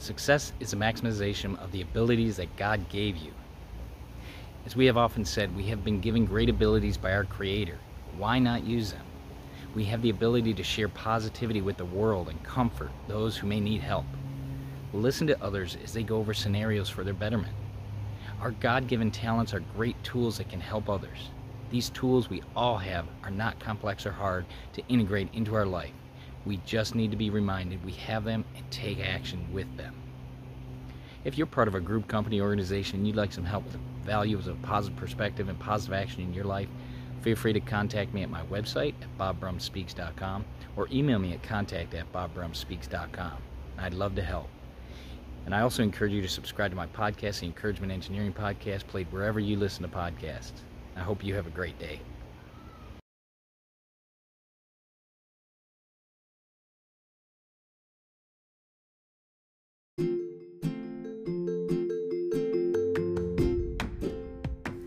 Success is a maximization of the abilities that God gave you. As we have often said, we have been given great abilities by our Creator. Why not use them? We have the ability to share positivity with the world and comfort those who may need help. Listen to others as they go over scenarios for their betterment. Our God given talents are great tools that can help others. These tools we all have are not complex or hard to integrate into our life. We just need to be reminded we have them and take action with them. If you're part of a group, company, organization, and you'd like some help with the value of positive perspective and positive action in your life, feel free to contact me at my website at bobbrumspeaks.com or email me at contact at bobbrumspeaks.com. I'd love to help. And I also encourage you to subscribe to my podcast, the Encouragement Engineering Podcast, played wherever you listen to podcasts. I hope you have a great day.